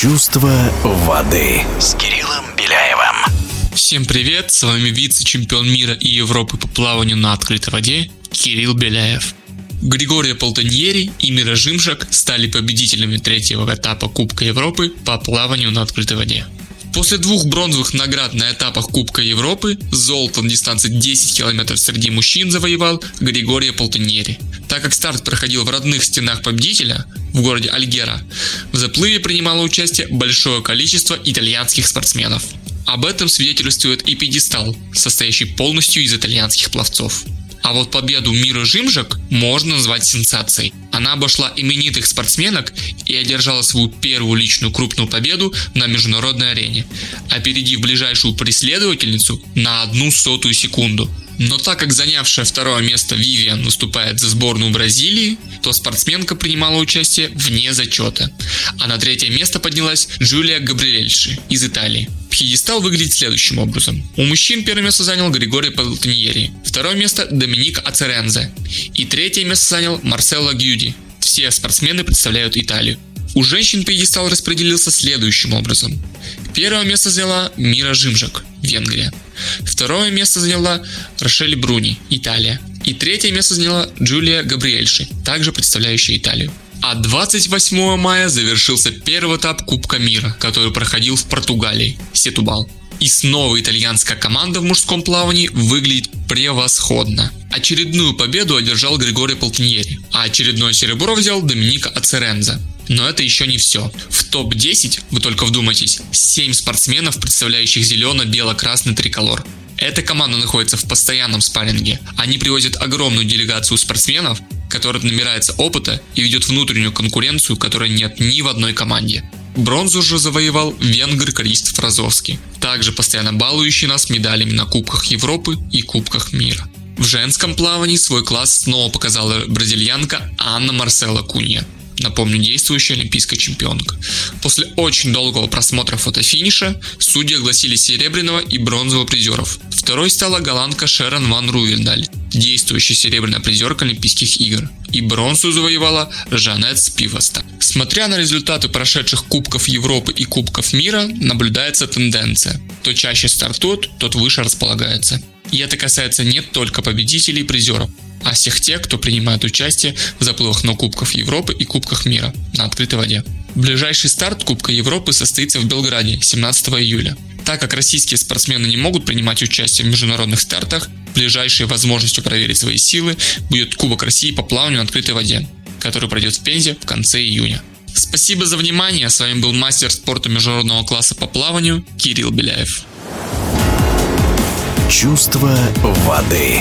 Чувство воды с Кириллом Беляевым. Всем привет, с вами вице-чемпион мира и Европы по плаванию на открытой воде Кирилл Беляев. Григория Полтаньери и Мира Жимшак стали победителями третьего этапа Кубка Европы по плаванию на открытой воде. После двух бронзовых наград на этапах Кубка Европы золото на дистанции 10 км среди мужчин завоевал Григория Полтаньери. Так как старт проходил в родных стенах победителя, в городе Альгера, в заплыве принимало участие большое количество итальянских спортсменов. Об этом свидетельствует и пьедестал, состоящий полностью из итальянских пловцов. А вот победу Мира Жимжак можно назвать сенсацией. Она обошла именитых спортсменок и одержала свою первую личную крупную победу на международной арене, опередив ближайшую преследовательницу на одну сотую секунду. Но так как занявшая второе место Вивиан выступает за сборную Бразилии, то спортсменка принимала участие вне зачета. А на третье место поднялась Джулия Габриэльши из Италии. Пьедестал выглядит следующим образом. У мужчин первое место занял Григорий Палтиньери, второе место Доминик Ацерензе и третье место занял Марсело Гюди. Все спортсмены представляют Италию. У женщин пьедестал распределился следующим образом. Первое место заняла Мира Жимжак, Венгрия. Второе место заняла Рошель Бруни, Италия. И третье место заняла Джулия Габриэльши, также представляющая Италию. А 28 мая завершился первый этап Кубка мира, который проходил в Португалии, Сетубал. И снова итальянская команда в мужском плавании выглядит превосходно. Очередную победу одержал Григорий Полтиньери, а очередное серебро взял Доминика Ацеренза. Но это еще не все. В топ-10, вы только вдумайтесь, 7 спортсменов, представляющих зелено-бело-красный триколор. Эта команда находится в постоянном спарринге. Они привозят огромную делегацию спортсменов, которая набирается опыта и ведет внутреннюю конкуренцию, которой нет ни в одной команде. Бронзу же завоевал венгр Кристоф Розовский, также постоянно балующий нас медалями на Кубках Европы и Кубках мира. В женском плавании свой класс снова показала бразильянка Анна Марсела Кунья напомню, действующая олимпийская чемпионка. После очень долгого просмотра фотофиниша судьи огласили серебряного и бронзового призеров. Второй стала голландка Шерон Ван Рувендаль, действующая серебряная призерка Олимпийских игр. И бронзу завоевала Жанет Спиваста. Смотря на результаты прошедших Кубков Европы и Кубков мира, наблюдается тенденция. Кто чаще стартует, тот выше располагается. И это касается не только победителей и призеров, а всех тех, кто принимает участие в заплывах на Кубках Европы и Кубках мира на открытой воде. Ближайший старт Кубка Европы состоится в Белграде 17 июля. Так как российские спортсмены не могут принимать участие в международных стартах, ближайшей возможностью проверить свои силы будет Кубок России по плаванию на открытой воде, который пройдет в Пензе в конце июня. Спасибо за внимание, с вами был мастер спорта международного класса по плаванию Кирилл Беляев. Чувство воды.